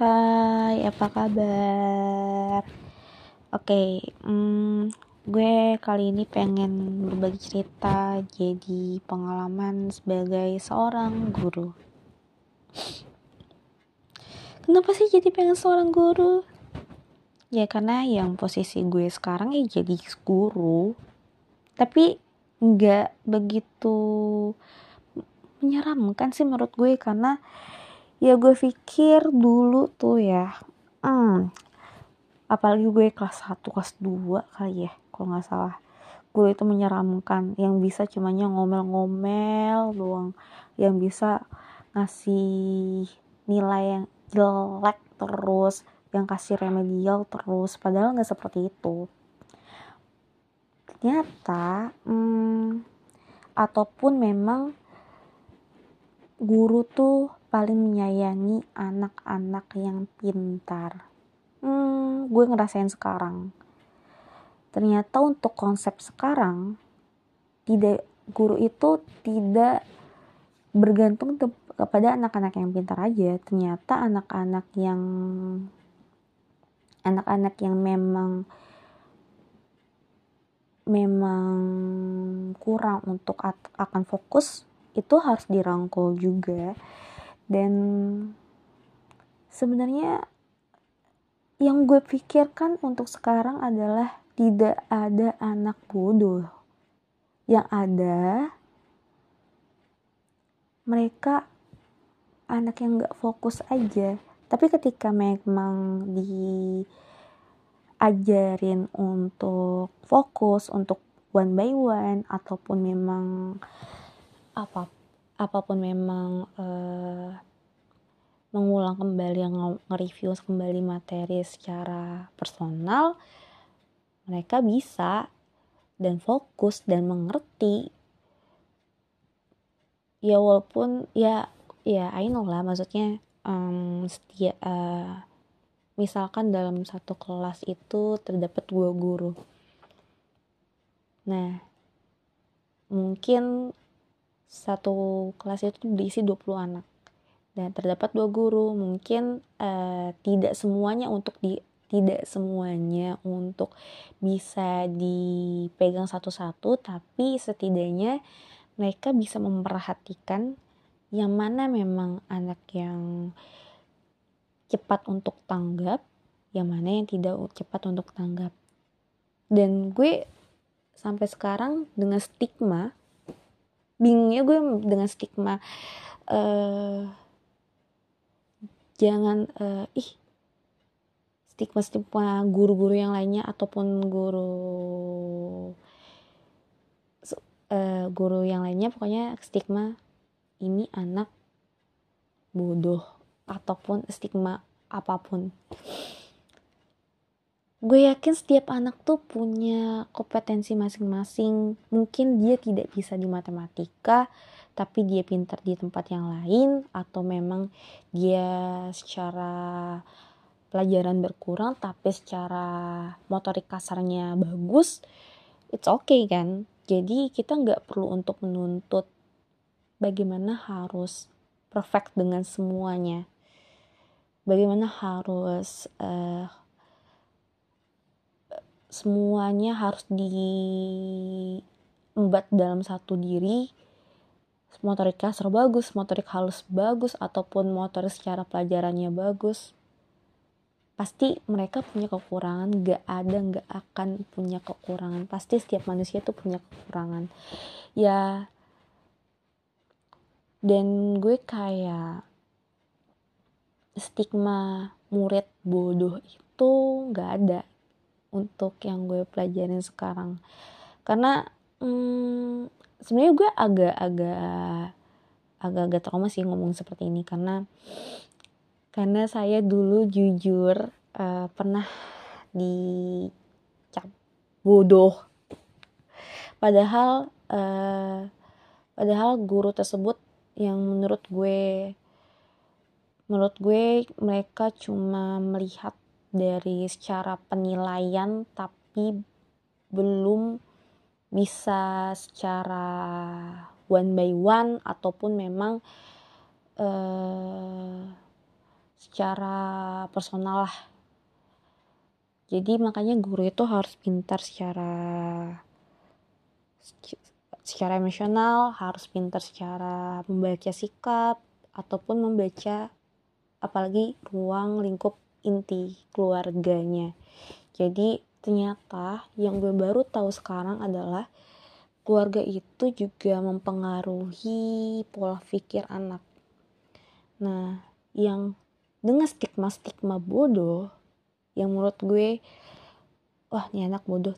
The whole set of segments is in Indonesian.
Hai, apa kabar? Oke, hmm, gue kali ini pengen berbagi cerita jadi pengalaman sebagai seorang guru. Kenapa sih jadi pengen seorang guru? Ya karena yang posisi gue sekarang ya jadi guru. Tapi nggak begitu menyeramkan sih menurut gue karena ya gue pikir dulu tuh ya hmm, apalagi gue kelas 1 kelas 2 kali ya kalau nggak salah. Gue itu menyeramkan yang bisa cumanya ngomel-ngomel doang yang bisa ngasih nilai yang jelek terus yang kasih remedial terus padahal nggak seperti itu. Ternyata hmm, ataupun memang guru tuh paling menyayangi anak-anak yang pintar. Hmm, gue ngerasain sekarang. Ternyata untuk konsep sekarang, tidak guru itu tidak bergantung kepada anak-anak yang pintar aja. Ternyata anak-anak yang anak-anak yang memang memang kurang untuk akan fokus itu harus dirangkul juga dan sebenarnya yang gue pikirkan untuk sekarang adalah tidak ada anak bodoh. Yang ada mereka anak yang gak fokus aja. Tapi ketika memang diajarin untuk fokus untuk one by one ataupun memang apa apa pun memang uh, mengulang kembali nge-review kembali materi secara personal mereka bisa dan fokus dan mengerti. Ya walaupun ya ya I know lah maksudnya um, setia uh, misalkan dalam satu kelas itu terdapat dua guru. Nah mungkin satu kelas itu diisi 20 anak. Dan terdapat dua guru. Mungkin uh, tidak semuanya untuk di tidak semuanya untuk bisa dipegang satu-satu tapi setidaknya mereka bisa memperhatikan yang mana memang anak yang cepat untuk tanggap yang mana yang tidak cepat untuk tanggap. Dan gue sampai sekarang dengan stigma bingungnya gue dengan stigma uh, jangan uh, ih stigma stigma guru-guru yang lainnya ataupun guru uh, guru yang lainnya pokoknya stigma ini anak bodoh ataupun stigma apa pun gue yakin setiap anak tuh punya kompetensi masing-masing. Mungkin dia tidak bisa di matematika tapi dia pintar di tempat yang lain atau memang dia secara pelajaran berkurang tapi secara motorik kasarnya bagus it's okay kan? Jadi kita nggak perlu untuk menuntut bagaimana harus perfect dengan semuanya. Bagaimana harus uh, semuanya harus diembat dalam satu diri motorik kasar bagus, motorik halus bagus, ataupun motorik secara pelajarannya bagus. Pasti mereka punya kekurangan, gak ada gak akan punya kekurangan. Pasti setiap manusia tuh punya kekurangan. Ya, dan gue kayak stigma murid bodoh itu gak ada untuk yang gue pelajarin sekarang. Karena hmm, sebenarnya gue agak-agak agak-agak trauma sih ngomong seperti ini. Karena karena saya dulu jujur uh, pernah dicap bodoh. Padahal uh, padahal guru tersebut yang menurut gue menurut gue mereka cuma melihat dari secara penilaian tapi belum bisa secara one by one ataupun memang uh, secara personal lah. Jadi makanya guru itu harus pintar secara secara emosional harus pintar secara membaca sikap ataupun membaca apalagi ruang lingkup inti keluarganya. Jadi ternyata yang gue baru tahu sekarang adalah keluarga itu juga mempengaruhi pola pikir anak. Nah yang dengan stigma-stigma bodoh yang menurut gue wah ini anak bodoh.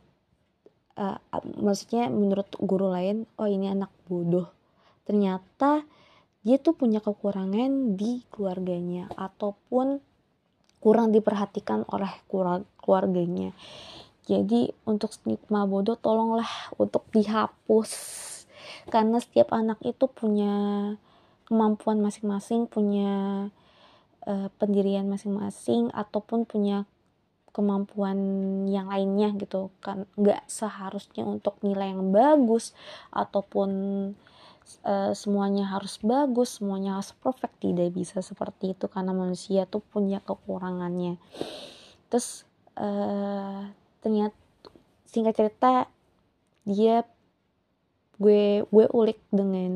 Uh, maksudnya menurut guru lain oh ini anak bodoh. Ternyata dia tuh punya kekurangan di keluarganya ataupun kurang diperhatikan oleh keluarganya. Jadi untuk stigma bodoh tolonglah untuk dihapus. Karena setiap anak itu punya kemampuan masing-masing punya uh, pendirian masing-masing ataupun punya kemampuan yang lainnya gitu. Kan nggak seharusnya untuk nilai yang bagus ataupun uh, semuanya harus bagus semuanya harus perfect tidak bisa seperti itu karena manusia tuh punya kekurangannya. Terus uh, ternyata singkat cerita dia gue gue ulik dengan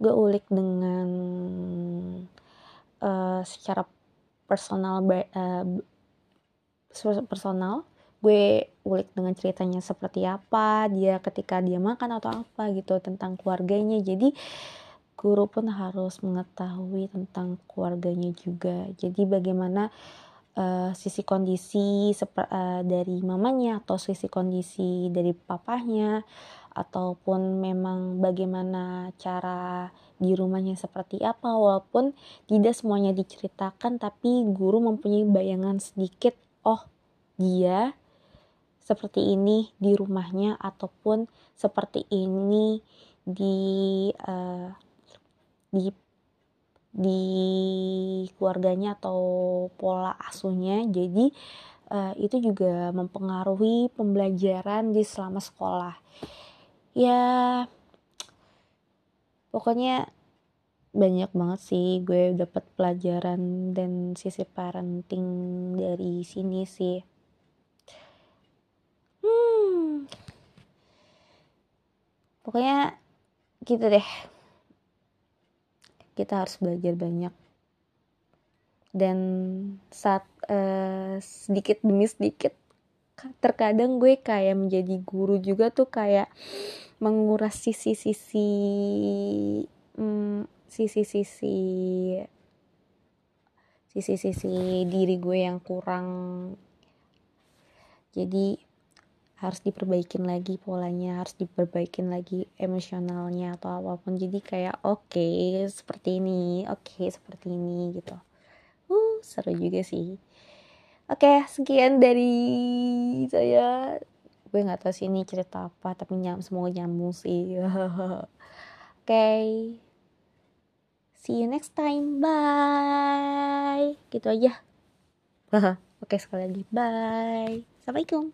gue ulik dengan uh, secara personal uh, personal gue ulik dengan ceritanya seperti apa dia ketika dia makan atau apa gitu tentang keluarganya. Jadi guru pun harus mengetahui tentang keluarganya juga. Jadi bagaimana uh, sisi kondisi uh, dari mamanya atau sisi kondisi dari papahnya ataupun memang bagaimana cara di rumahnya seperti apa. Walaupun tidak semuanya diceritakan tapi guru mempunyai bayangan sedikit oh dia seperti ini di rumahnya ataupun seperti ini di uh, di di keluarganya atau pola asuhnya. Jadi uh, itu juga mempengaruhi pembelajaran di selama sekolah. Ya pokoknya banyak banget sih gue dapat pelajaran dan sisi parenting dari sini sih hmm pokoknya gitu deh. Kita harus belajar banyak. Dan saat uh, sedikit demi sedikit terkadang gue kayak menjadi guru juga tuh kayak menguras sisi-sisi hmm, sisi-sisi sisi-sisi diri gue yang kurang. Jadi harus diperbaikin lagi polanya harus diperbaikin lagi emosionalnya atau apa pun jadi kayak oke okay, seperti ini oke okay, seperti ini gitu uh seru juga sih Oke, sekian dari saya. Gue nggak tahu sih ini cerita apa, tapi nyam semoga nyambung sih. Oke. okay. See you next time. Bye. Gitu aja. Oke, sekali lagi. Bye. Assalamualaikum.